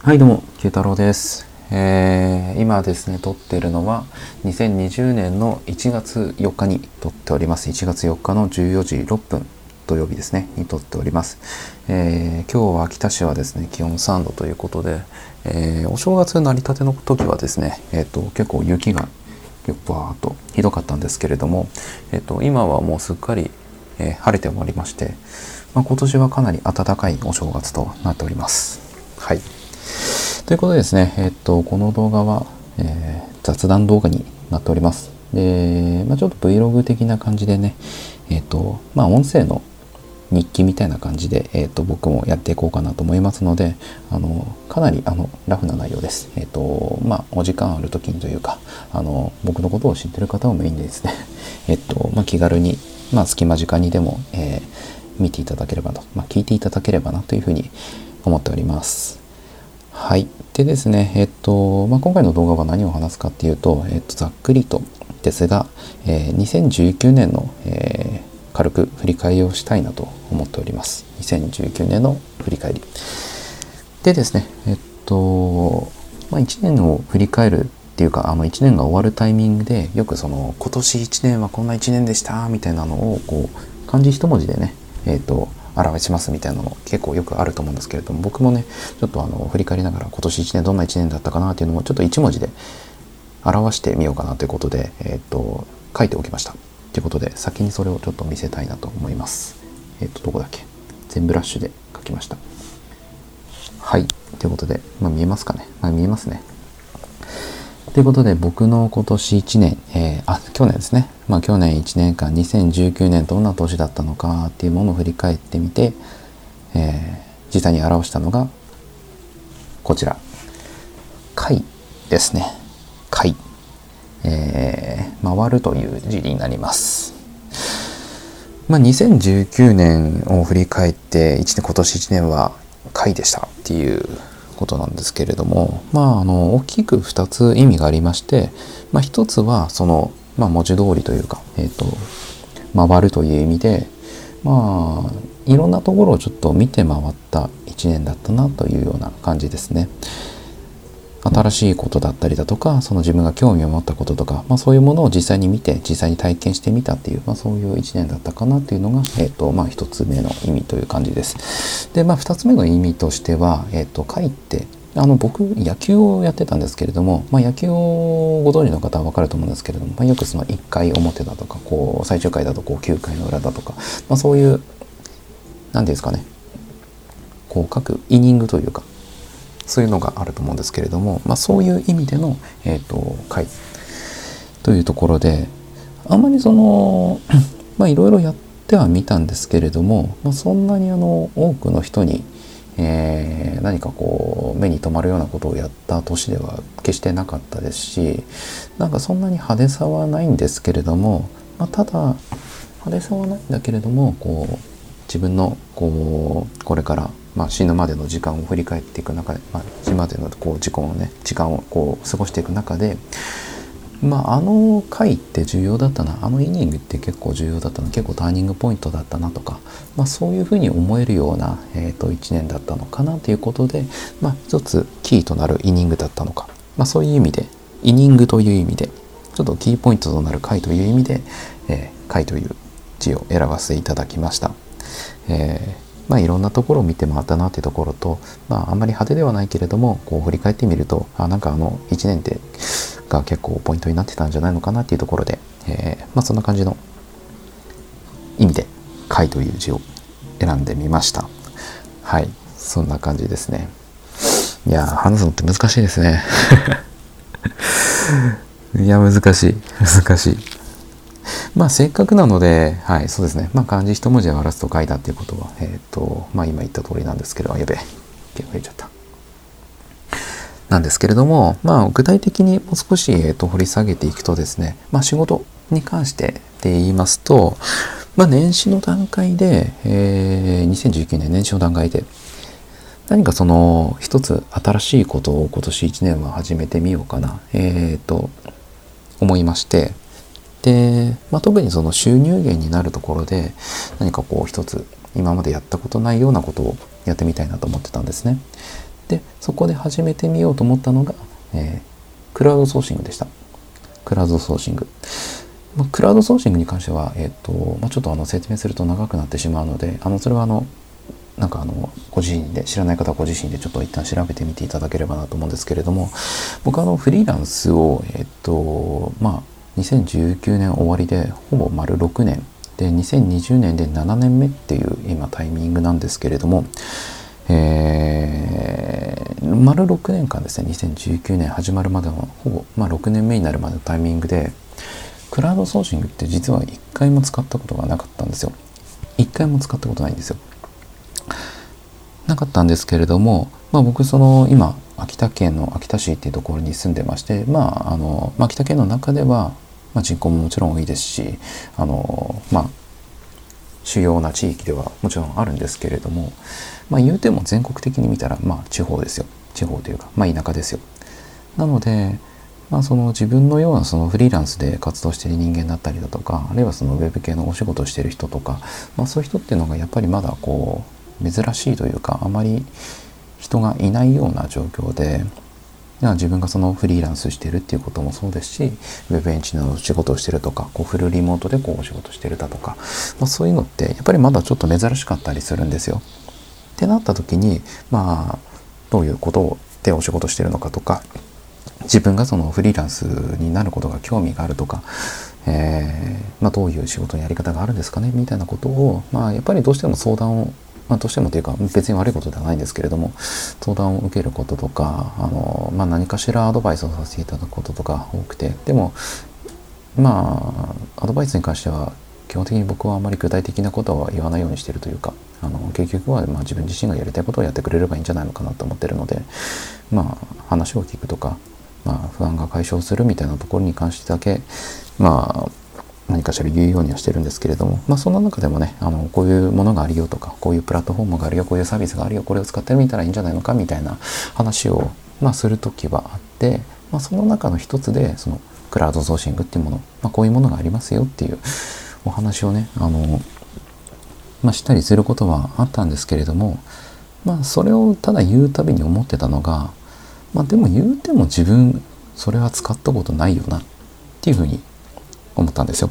はいどうも、九太郎です。えー、今ですね、撮っているのは2020年の1月4日に撮っております。1月4日の14時6分土曜日ですね、に撮っております。えー、今日は秋田市はですね、気温3度ということで、えー、お正月成り立ての時はですね、えっ、と、結構雪がバーっとひどかったんですけれども、えっ、と、今はもうすっかり、えー晴れておりまして、まあ、今年はかなり暖かいお正月となっております。はい。ということでですね、えっと、この動画は、えー雑談動画になっております。で、まあ、ちょっと Vlog 的な感じでね、えっと、まあ、音声の日記みたいな感じで、えっと、僕もやっていこうかなと思いますので、あの、かなり、あの、ラフな内容です。えっと、まあ、お時間ある時にというか、あの、僕のことを知ってる方をメインでですね、えっと、まあ、気軽に、まあ、隙間時間にでも、えー見ていただければと、まあ、聞いていただければなというふうに思っております。はい。でですね、えっと、まあ、今回の動画は何を話すかっていうと、えっと、ざっくりとですが、えー2019年の、えー軽く振り返りをしたいなと思っております。2019年の振り返り。でですね、えっと、まあ、1年を振り返るっていうか、あの1年が終わるタイミングで、よくその、今年1年はこんな1年でした、みたいなのを、こう、漢字一文字でね、えっと、表しますみたいなのも結構よくあると思うんですけれども、僕もね、ちょっとあの、振り返りながら今年1年どんな1年だったかなっていうのも、ちょっと1文字で表してみようかなということで、えっと、書いておきました。ということで、先にそれをちょっと見せたいなと思います。えっと、どこだっけ全ブラッシュで書きました。はい。ということで、まあ見えますかね。まあ見えますね。ということで、僕の今年1年、えーあ、去年ですね。まあ去年1年間、2019年どんな年だったのかっていうものを振り返ってみて、えー実際に表したのが、こちら。回ですね。回。えー回るという字になります。まあ、2019年を振り返って1年今年1年は回でしたっていうことなんですけれどもまああの大きく2つ意味がありまして、まあ、1つはその、まあ、文字通りというか、えー、と回るという意味でまあいろんなところをちょっと見て回った1年だったなというような感じですね。新しいことだったりだとかその自分が興味を持ったこととか、まあ、そういうものを実際に見て実際に体験してみたっていう、まあ、そういう1年だったかなっていうのが、えーとまあ、1つ目の意味という感じです。で、まあ、2つ目の意味としては、えー、と会ってあの僕野球をやってたんですけれども、まあ、野球をご存知の方は分かると思うんですけれども、まあ、よくその1回表だとかこう最終回だとこう9回の裏だとか、まあ、そういう何ていうんですかねこう各イニングというかそういうのがあると思うんですけれども、まあ、そういう意味での、えー、と回というところであんまりその まあいろいろやってはみたんですけれども、まあ、そんなにあの多くの人に、えー何かこう目に留まるようなことをやった年では決してなかったですしなんかそんなに派手さはないんですけれども、まあ、ただ派手さはないんだけれどもこう自分のこうこれから、まあ、死ぬまでの時間を振り返っていく中で、まあ、死までのこう時間をね時間をこう過ごしていく中で、まあ、あの回って重要だったなあのイニングって結構重要だったな結構ターニングポイントだったなとか、まあ、そういうふうに思えるような、えー、と1年だったのかなということで、まあ、一つキーとなるイニングだったのか、まあ、そういう意味でイニングという意味でちょっとキーポイントとなる回という意味で、えー回という字を選ばせていただきました。えーまあいろんなところを見て回ったなっていうところと、まああんまり派手ではないけれども、こう振り返ってみると、あ、なんかあの1年ってが結構ポイントになってたんじゃないのかなっていうところで、えーまあそんな感じの意味で、回という字を選んでみました。はい、そんな感じですね。いやー、話すのって難しいですね。いや、難しい。難しい。まあせっかくなので、はい、そうですね。まあ漢字一文字で表すと書いたっていうことは、えっ、と、まあ今言った通りなんですけど、やべえ、結構入っちゃった。なんですけれども、まあ具体的にもう少し、えー、と掘り下げていくとですね、まあ仕事に関してで言いますと、まあ年始の段階で、えー2019年年始の段階で、何かその一つ新しいことを今年1年は始めてみようかな、えっ、と、思いまして、で、まあ、特にその収入源になるところで何かこう一つ今までやったことないようなことをやってみたいなと思ってたんですね。でそこで始めてみようと思ったのが、えー、クラウドソーシングでしたクラウドソーシング、ま、クラウドソーシングに関しては、えーとまあ、ちょっとあの説明すると長くなってしまうのであのそれはあのなんかあのご自身で知らない方はご自身でちょっと一旦調べてみていただければなと思うんですけれども僕はあのフリーランスをえっとまあ2019年終わりでほぼ丸6年。で2020年で7年目っていう今タイミングなんですけれども。えー、丸6年間ですね2019年始まるまでのほぼ、まあ、6年目になるまでのタイミングでクラウドソーシングって実は1回も使ったことがなかったんですよ。1回も使ったことないんですよ。なかったんですけれども、まあ、僕その今秋田県の秋田市っていうところに住んでましてまああの、まあ、秋田県の中では、まあ、人口ももちろん多いですしあのまあ主要な地域ではもちろんあるんですけれども、まあ、言うても全国的に見たらまあ地方ですよ。地方というかまあ田舎ですよ。なのでまあ、その自分のようなそのフリーランスで活動している人間だったりだとかあるいはそのウェブ系のお仕事をしている人とか、まあ、そういう人っていうのがやっぱりまだこう珍しいというかあまり人がいないような状況で自分がそのフリーランスしてるっていうこともそうですしウェブエンジニアの仕事をしてるとかこうフルリモートでこうお仕事してるだとか、まあ、そういうのってやっぱりまだちょっと珍しかったりするんですよ。ってなった時にまあどういうことでお仕事してるのかとか自分がそのフリーランスになることが興味があるとか、えー、まあ、どういう仕事のやり方があるんですかねみたいなことを、まあ、やっぱりどうしても相談をまあ、どうしてもというか別に悪いことではないんですけれども相談を受けることとかあの、まあ、何かしらアドバイスをさせていただくこととか多くて。でもまあアドバイスに関しては基本的に僕はあまり具体的なことは言わないようにしてるというかあの結局はま自分自身がやりたいことをやってくれればいいんじゃないのかなと思ってるのでまあ話を聞くとかまあ、不安が解消するみたいなところに関してだけ、まあ、何かしら言うようにはしてるんですけれども、まあ、そんな中でもねあのこういうものがあるよとかこういうプラットフォームがあるよこういうサービスがあるよこれを使ってみたらいいんじゃないのかみたいな話を、まあ、する時はあって、まあ、その中の一つでそのクラウドソーシングっていうもの、まあ、こういうものがありますよっていうお話をねあの、まあ、したりすることはあったんですけれども、まあ、それをただ言うたびに思ってたのがまあでも言うても自分それは使ったことないよなっていうふうに思ったんですよ。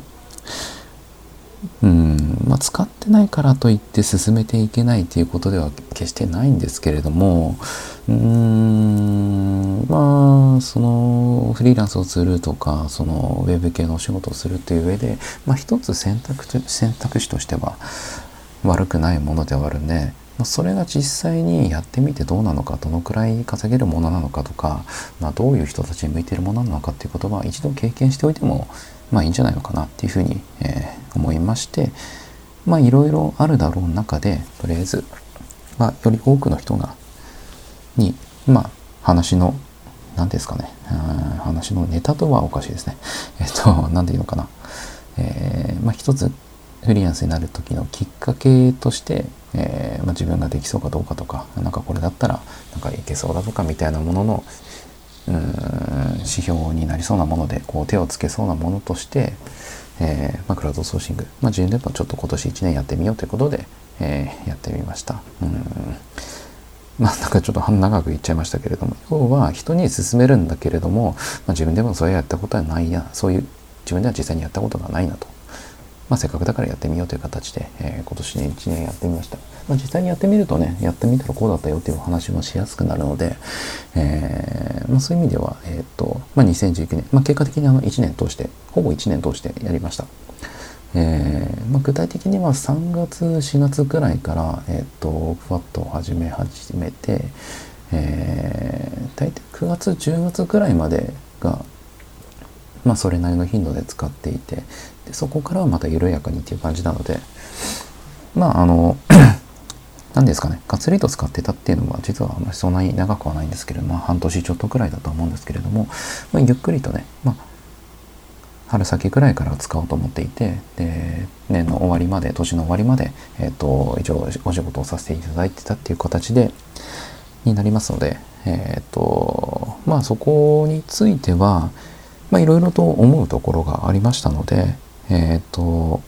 うんまあ、使ってないからといって進めていけないということでは決してないんですけれどもうんまあそのフリーランスをするとかそのウェブ系のお仕事をするという上で、まあ、一つ選択選択肢としては悪くないものではあるんでそれが実際にやってみてどうなのかどのくらい稼げるものなのかとか、まあ、どういう人たちに向いているものなのかっていうことは一度経験しておいてもまあいいんじゃないのかなっていうふうに、えー、思いましてまあいろいろあるだろう中でとりあえず、まあ、より多くの人がにまあ話の何ですかね話のネタとはおかしいですね。えっと何て言うのかな。えー、まあ一つフリーランスになる時のきっかけとして、えー、まあ、自分ができそうかどうかとか何かこれだったらなんかいけそうだとかみたいなものの指標になりそうなものでこう手をつけそうなものとして、えー、まあ、クラウドソーシング、まあ、自分でもちょっと今年1年やってみようということで、えー、やってみました。うん。まあなんかちょっと長く言っちゃいましたけれども要は人に勧めるんだけれども、まあ、自分でもそれやったことはないやそういう自分では実際にやったことがないなと。まあ、せっかくだからやってみようという形で、えー、今年ね1年やってみました、まあ、実際にやってみるとねやってみたらこうだったよっていうお話もしやすくなるので、えー、まあ、そういう意味では、えーとまあ、2019年、まあ、結果的にあの1年通してほぼ1年通してやりました。えーまあ、具体的には3月4月くらいから、えーと、ふわっと始め始めて、えー、大体9月10月くらいまでがまあ、それなりの頻度で使っていてでそこからはまた緩やかにっていう感じなのでまああの何ですかね。ガツリと使ってたっていうのは実はそんなに長くはないんですけれども、まあ、半年ちょっとくらいだと思うんですけれども、まあ、ゆっくりとね、まあ、春先くらいから使おうと思っていてで年の終わりまで年の終わりまで、えーと、一応お仕事をさせていただいてたっていう形でになりますのでえっ、ー、とまあそこについてはまあいろいろと思うところがありましたので、えっ、ー、と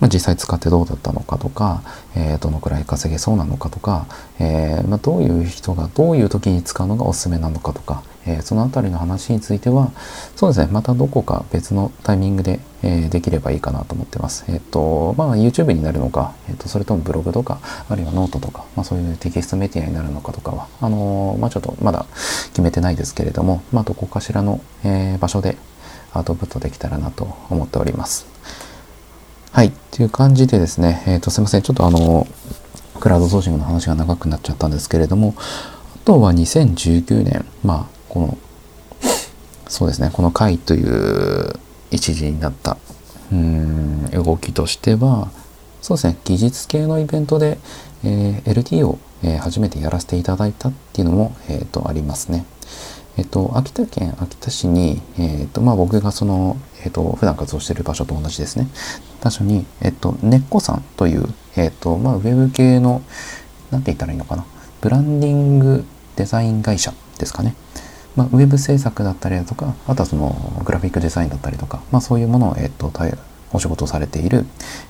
まあ、実際使ってどうだったのかとか、えー、どのくらい稼げそうなのかとか、えー、まあ、どういう人がどういう時に使うのがおすすめなのかとか、えー、その辺りの話についてはそうですねまたどこか別のタイミングで、えできればいいかなと思ってます。えっ、とまあ YouTube になるのか、えっとそれともブログとかあるいはノートとか、まあ、そういうテキストメディアになるのかとかはあのまあ、ちょっとまだ決めてないですけれども、まあ、どこかしらの、え場所でアウトプットできたらなと思っております。はい。という感じでですね、えっ、ー、と、すいません。ちょっとあの、クラウドソーシングの話が長くなっちゃったんですけれども、あとは2019年、まあ、この、そうですね、この回という一時になった、うん、動きとしては、そうですね、技術系のイベントで、えー、LT を、えー、初めてやらせていただいたっていうのも、えっ、ー、と、ありますね。えっと、秋田県秋田市に、えっと、まあ、僕がその、えっと、普段活動している場所と同じですね。場所に、えっと、根っこさんという、えっと、まあ、ウェブ系の、なんて言ったらいいのかな。ブランディングデザイン会社ですかね。まあ、ウェブ制作だったりだとか、あとはそのグラフィックデザインだったりとか、まあ、そういうものを、えっと、お仕事をされている、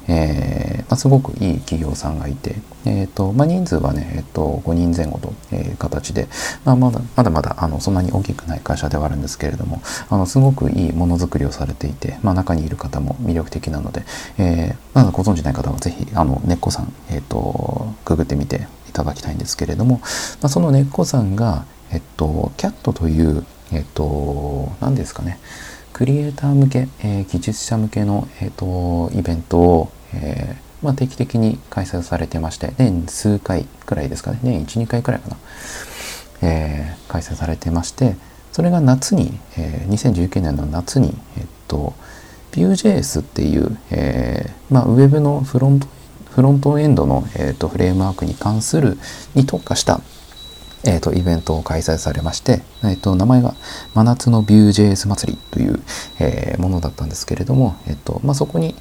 えー、まあ、すごくいい企業さんがいて、えーとまあ、人数はね、えーと、5人前後という形で、まあ、まだまだまだあのそんなに大きくない会社ではあるんですけれどもあのすごくいいものづくりをされていて、まあ、中にいる方も魅力的なので、えー、まだご存じない方はぜひあの根っこさん、えーと、ググってみていただきたいんですけれども、まあ、その根っこさんが、えっと、キャットという、えっと、何ですかねクリエイター向け、えー、技術者向けの、えーと、イベントを、えー、まあ、定期的に開催されてまして年数回くらいですかね。年12回くらいかな、えー、開催されてましてそれが夏に、え2019年の夏に、えっと Vue.js っていう、えまあ、ウェブのフロントフロントエンドの、えーとフレームワークに関するに特化したえーと、イベントを開催されまして、えーと、名前が真夏のビュー JS 祭りという、えー、ものだったんですけれども、えーとまあ、そこに、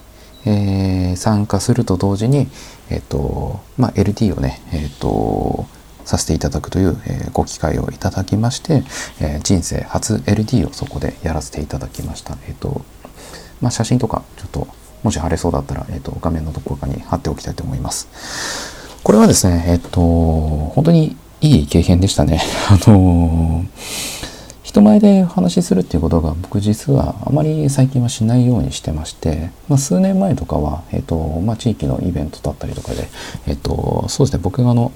えー、参加すると同時に、えーとまあ、LT をね、えーと、させていただくという、えー、ご機会をいただきまして、え、人生初 LT をそこでやらせていただきました。えーとまあ、写真とかちょっともし貼れそうだったら、えー、と画面のどこかに貼っておきたいと思います。これはですね、えっ、と、本当にいい経験でしたね。あのー、人前でお話しするっていうことが僕実はあまり最近はしないようにしてまして、まあ、数年前とかは、えっ、ー、と、まあ、地域のイベントだったりとかで、えっ、ー、と、そうですね、僕があの、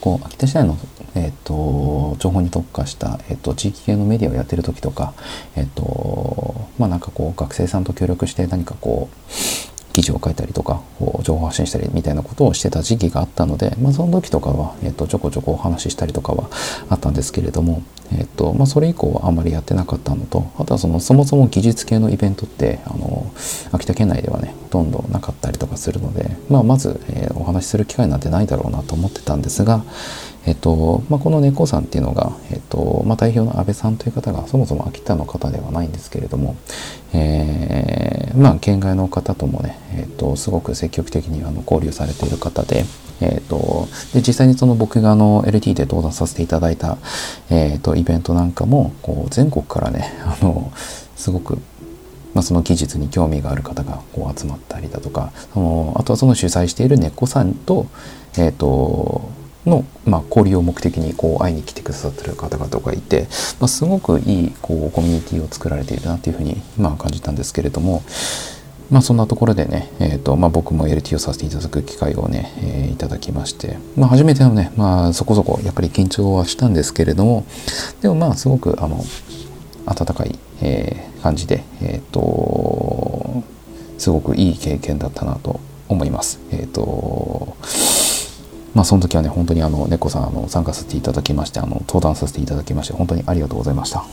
こう、秋田市内の、えっ、と、情報に特化した、えっ、と、地域系のメディアをやってる時とか、えっ、と、まあ、なんかこう、学生さんと協力して何かこう、記事を書いたりとか、情報発信したりみたいなことをしてた時期があったので、まあ、その時とかは、えっと、ちょこちょこお話ししたりとかはあったんですけれども、えっと、まあ、それ以降はあんまりやってなかったのと、あとはその、そもそも技術系のイベントって、あの、秋田県内ではね、ほとんどなかったりとかするので、まあ、まず、えー、お話しする機会なんてないだろうなと思ってたんですが、えっと、まあ、この猫さんっていうのが、えっと、まあ、代表の安倍さんという方がそもそも秋田の方ではないんですけれども、えー、まあ、県外の方ともね、えっと、すごく積極的にあの交流されている方で、えっと、で、実際にその僕があの LT で登壇させていただいた、えっと、イベントなんかも、こう、全国からね、あの、すごくまあ、その技術に興味がある方がこう集まったりだとかそのあとはその主催している根っこさんと,、えーとの、まあ、交流を目的にこう会いに来てくださってる方々がいて、まあ、すごくいいこうコミュニティを作られているなというふうに、まあ、感じたんですけれども、まあ、そんなところでね、えーとまあ、僕も LT をさせていただく機会をね、えー、いただきまして、まあ、初めてのね、まあ、そこそこやっぱり緊張はしたんですけれどもでもまあすごくあの温かい、えー、感じで、えーと、すごくいい経験だったなと思います。えーとまあ、その時はね、本当にあの、猫さん、あの、参加させていただきまして、あの、登壇させていただきまして、本当にありがとうございました。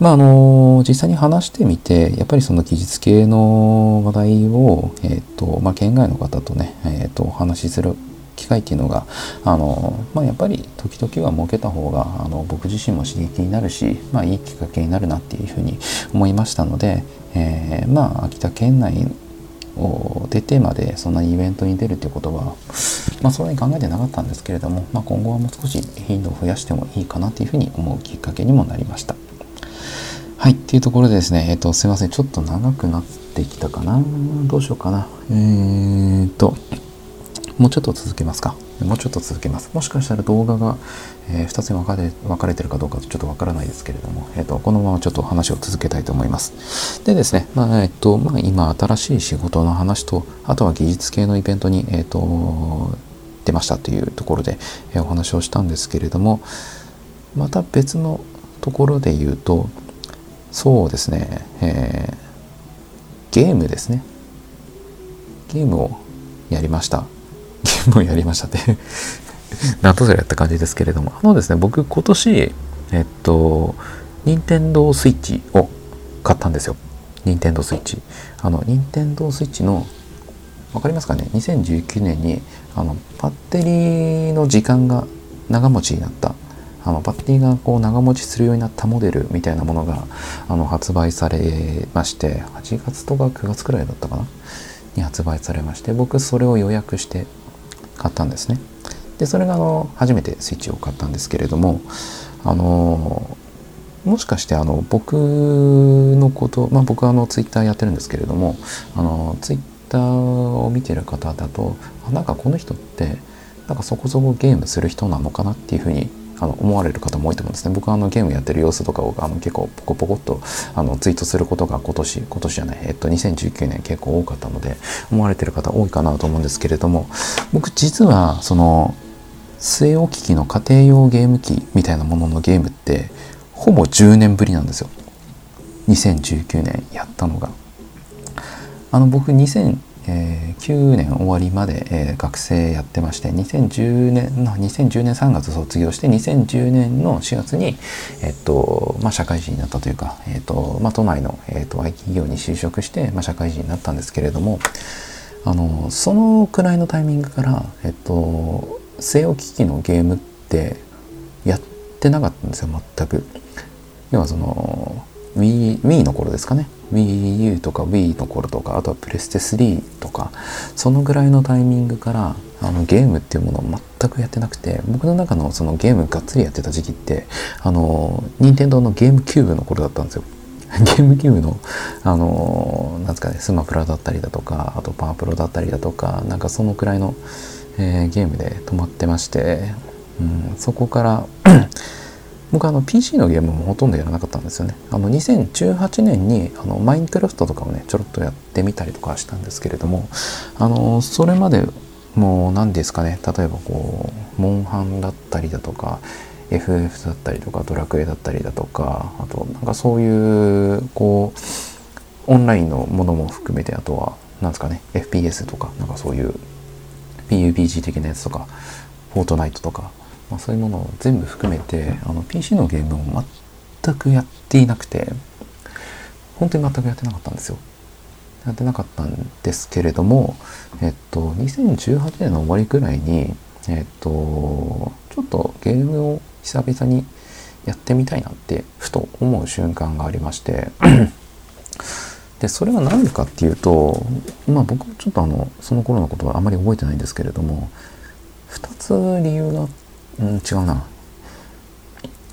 まあ、あの、実際に話してみて、やっぱりその技術系の話題を、えっ、ー、と、まあ、県外の方とね、えっ、ー、と、お話しする機会っていうのが、あの、まあ、やっぱり時々は設けた方が、あの、僕自身も刺激になるし、まあ、いいきっかけになるなっていうふうに思いましたので、えー、まあ、秋田県内出てまでそんなにイベントに出るということは、まあ、そんなに考えてなかったんですけれども、まあ、今後はもう少し頻度を増やしてもいいかなというふうに思うきっかけにもなりました。はい、っていうところでですね、えっ、と、すいません、ちょっと長くなってきたかな？どうしようかな？えーと、もうちょっと続けますか。もうちょっと続けます。もしかしたら動画が、えー、2つに分かれ分かれてるかどうかちょっとわからないですけれども、えーと、このままちょっと話を続けたいと思います。でですね、まあえーとまあ、今新しい仕事の話と、あとは技術系のイベントに、えーと、出ましたというところで、えー、お話をしたんですけれども、また別のところで言うと、そうですね、えー、ゲームですね。ゲームをやりました。ゲームをやりましたってなんとそれやった感じですけれども。あのですね、僕今年、えっと、任天堂スイッチを買ったんですよ。任天堂スイッチ。あの、任天堂スイッチの、わかりますかね ?2019 年に、あの、バッテリーの時間が長持ちになった。あのバッテリーがこう長持ちするようになったモデルみたいなものがあの発売されまして8月とか9月くらいだったかな？に発売されまして僕それを予約して買ったんですね。でそれがあの初めてスイッチを買ったんですけれどもあのもしかしてあの僕のことまあ僕はあのツイッターやってるんですけれどもあのツイッターを見てる方だとあなんかこの人ってなんかそこそこゲームする人なのかなっていうふうにあの思われる方も多いと思うんですね。僕はあのゲームやってる様子とかをあの結構ポコポコっとあのツイートすることが今年、今年じゃない、えっと2019年結構多かったので思われてる方多いかなと思うんですけれども、僕実はその据え置き機の家庭用ゲーム機みたいなもののゲームってほぼ10年ぶりなんですよ。2019年やったのが。あの僕2000えー、9年終わりまで、えー、学生やってまして2010年の2010年3月卒業して2010年の4月に、えっとまあ、社会人になったというか、えっとまあ、都内の、えっと、IT 企業に就職して、まあ、社会人になったんですけれどもあのそのくらいのタイミングから、えっと、据え置き機器のゲームってやってなかったんですよ全く。要はその Wii, Wii の頃ですかね WiiU とか Wii の頃とかあとはプレステ3とかそのぐらいのタイミングからあのゲームっていうものを全くやってなくて僕の中のそのゲームがっつりやってた時期ってあの任天堂のゲームキューブの頃だったんですよ。ゲームキューブの、あのなんですかね、スマプラだったりだとか、あとパワープロだったりだとか、なんかそのくらいの、えー、ゲームで止まってまして、うん、そこから僕あの PC のゲームもほとんどやらなかったんですよね。あの2018年にあのマインクラフトとかをねちょろっとやってみたりとかしたんですけれどもあのそれまでもう何ですかね例えばこうモンハンだったりだとか FF だったりとかドラクエだったりだとかあとなんかそういうこうオンラインのものも含めてあとは何ですかね FPS とかなんかそういう PUBG 的なやつとかフォートナイトとかまあ、そういうものを全部含めてあの PC のゲームを全くやっていなくて本当に全くやってなかったんですよ。やってなかったんですけれども、えっと、2018年の終わりぐらいに、えっと、ちょっとゲームを久々にやってみたいなってふと思う瞬間がありまして でそれは何でかっていうとまあ僕ちょっとあのその頃のことはあまり覚えてないんですけれども2つ理由があっうん、違うな。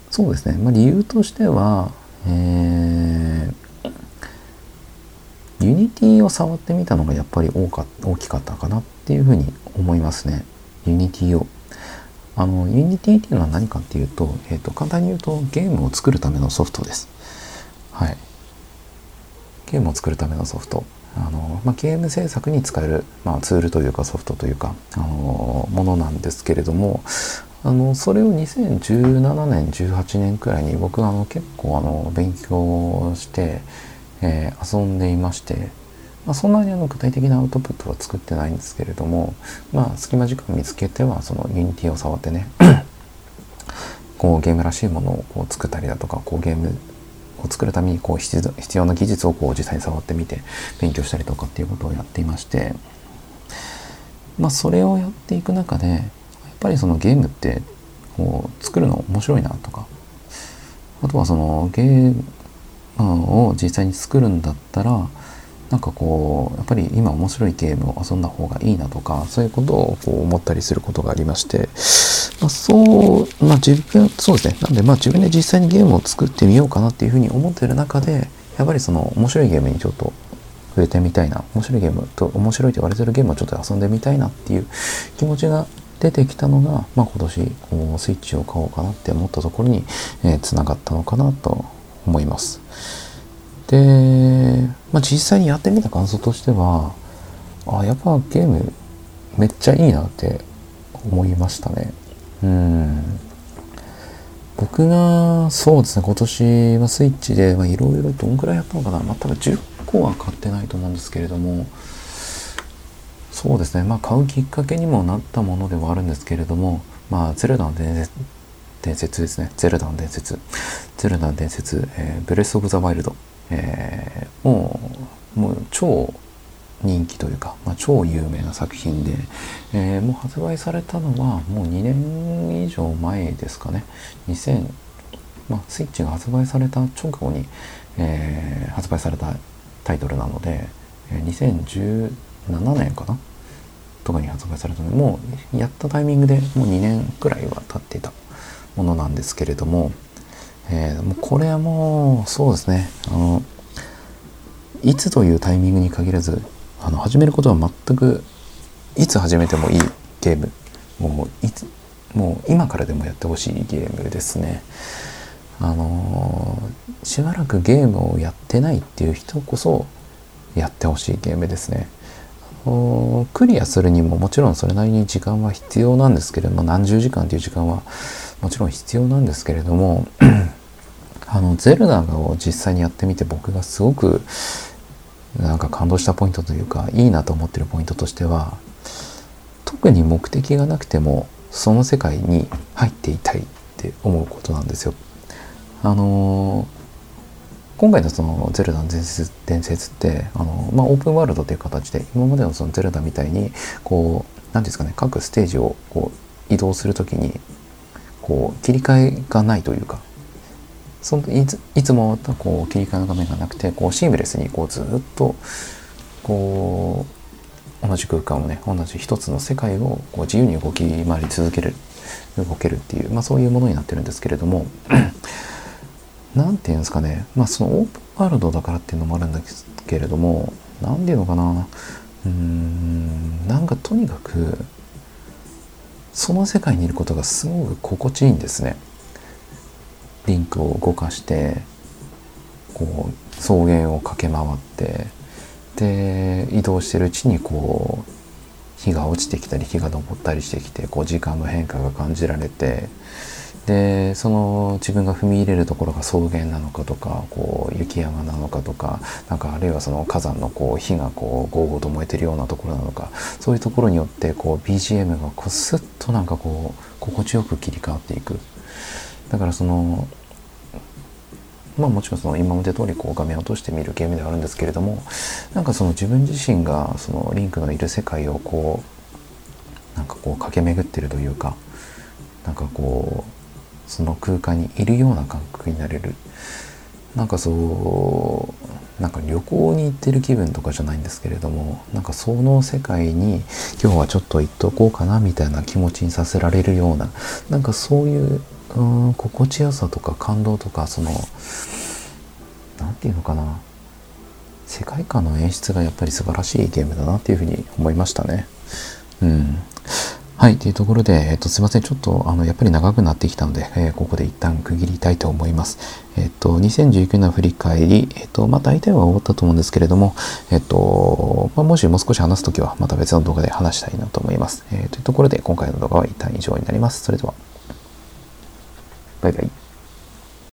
そうですね。まあ、理由としては、えー、 Unity を触ってみたのがやっぱり大か大きかったかなっていうふうに思いますね。 Unity を。あの、 Unity っていうのは何かっていうと、えっ、ー、と、簡単に言うとゲームを作るためのソフトです。はい。ゲームを作るためのソフト。あの、まあ、ゲーム制作に使える、まあ、ツールというかソフトというか、あのものなんですけれども、あのそれを2017年18年くらいに僕あの結構あの勉強して、えー、遊んでいまして、まあ、そんなにあの具体的なアウトプットは作ってないんですけれどもまあ隙間時間見つけてはその Unity を触ってね こうゲームらしいものをこう作ったりだとかこうゲームを作るためにこう必要な技術をこう実際に触ってみて勉強したりとかっていうことをやっていましてまあそれをやっていく中でぱりそのゲームってこう作るの面白いなとかあとはそのゲームを実際に作るんだったらなんかこうやっぱり今面白いゲームを遊んだ方がいいなとかそういうことをこう思ったりすることがありましてまあ、そう、まあ自分、そうですね。なんでまあ自分で実際にゲームを作ってみようかなっていうふうに思ってる中で、やっぱりその面白いゲームにちょっと触れてみたいな、面白いゲームと、面白いと言われてるゲームをちょっと遊んでみたいなっていう気持ちが出てきたのが、まあ今年こうスイッチを買おうかなって思ったところに、えー、繋がったのかなと思います。で、まあ実際にやってみた感想としては、あ、やっぱゲームめっちゃいいなって思いましたね。うん。僕が、そうですね、今年はスイッチで、まあ、いろいろどんくらいやったのかな。まあ、多分10個は買ってないと思うんですけれども、そうですね、まあ、買うきっかけにもなったものではあるんですけれども、まあ、ゼルダの伝説伝説ですね。ゼルダの伝説。ゼルダの伝説、えー、ブレス・オブ・ザ・ワイルド。えー、もう、もう超人気というか、まあ、超有名な作品で、えー、もう発売されたのはもう2年以上前ですかね2000、まあ、スイッチが発売された直後に、えー、発売されたタイトルなので2017年かな？とかに発売されたのでもうやったタイミングでもう2年くらいは経っていたものなんですけれども、えー、もうこれはもうそうですね。あのいつというタイミングに限らずあの始めることは全くいつ始めてもいいゲームもういつもう今からでもやってほしいゲームですね。あのー、しばらくゲームをやってないっていう人こそやってほしいゲームですね。クリアするにももちろんそれなりに時間は必要なんですけれども何十時間という時間はもちろん必要なんですけれども あのゼルダを実際にやってみて僕がすごくなんか感動したポイントというかいいなと思ってるポイントとしては特に目的がなくてもその世界に入っていたいって思うことなんですよ。あのー、今回のそのゼルダの伝説伝説ってあの、まあ、オープンワールドという形で今までのそのゼルダみたいにこう何ですかね各ステージをこう移動する時にこう切り替えがないというかそのいついつもとこう切り替えの画面がなくてこうシームレスにこうずっとこう同じ空間をね同じ一つの世界をこう自由に動き回り続ける動けるっていう、まあ、そういうものになってるんですけれども何て言うんですかね。まあそのオープンワールドだからっていうのもあるんですけれども何て言うのかな。うーん。なんかとにかくその世界にいることがすごく心地いいんですね。リンクを動かしてこう草原を駆け回ってで移動してるうちにこう日が落ちてきたり日が昇ったりしてきてこう時間の変化が感じられてでその自分が踏み入れるところが草原なのかとかこう雪山なのかとかなんかあるいはその火山のこう火がこうゴーゴーと燃えてるようなところなのかそういうところによってこう BGM がこうスッとなんかこう心地よく切り替わっていく。だからそのまあもちろんその今まで通りこう画面を通して見るゲームではあるんですけれどもなんかその自分自身がそのリンクのいる世界をこうなんかこう駆け巡ってるというかなんかこうその空間にいるような感覚になれるなんかそうなんか旅行に行ってる気分とかじゃないんですけれどもなんかその世界に今日はちょっと行っとこうかなみたいな気持ちにさせられるようななんかそういううん心地よさとか感動とかその何て言うのかな世界観の演出がやっぱり素晴らしいゲームだなっていうふうに思いましたね。うん。はい。というところで、えっ、と、すいません。ちょっと、あの、やっぱり長くなってきたので、えー、ここで一旦区切りたいと思います。えっ、と、2019年振り返り、えっ、と、まあ、大体は終わったと思うんですけれども、えっ、と、まあ、もしもう少し話すときは、また別の動画で話したいなと思います。えというところで、今回の動画は一旦以上になります。それでは。バイバイ。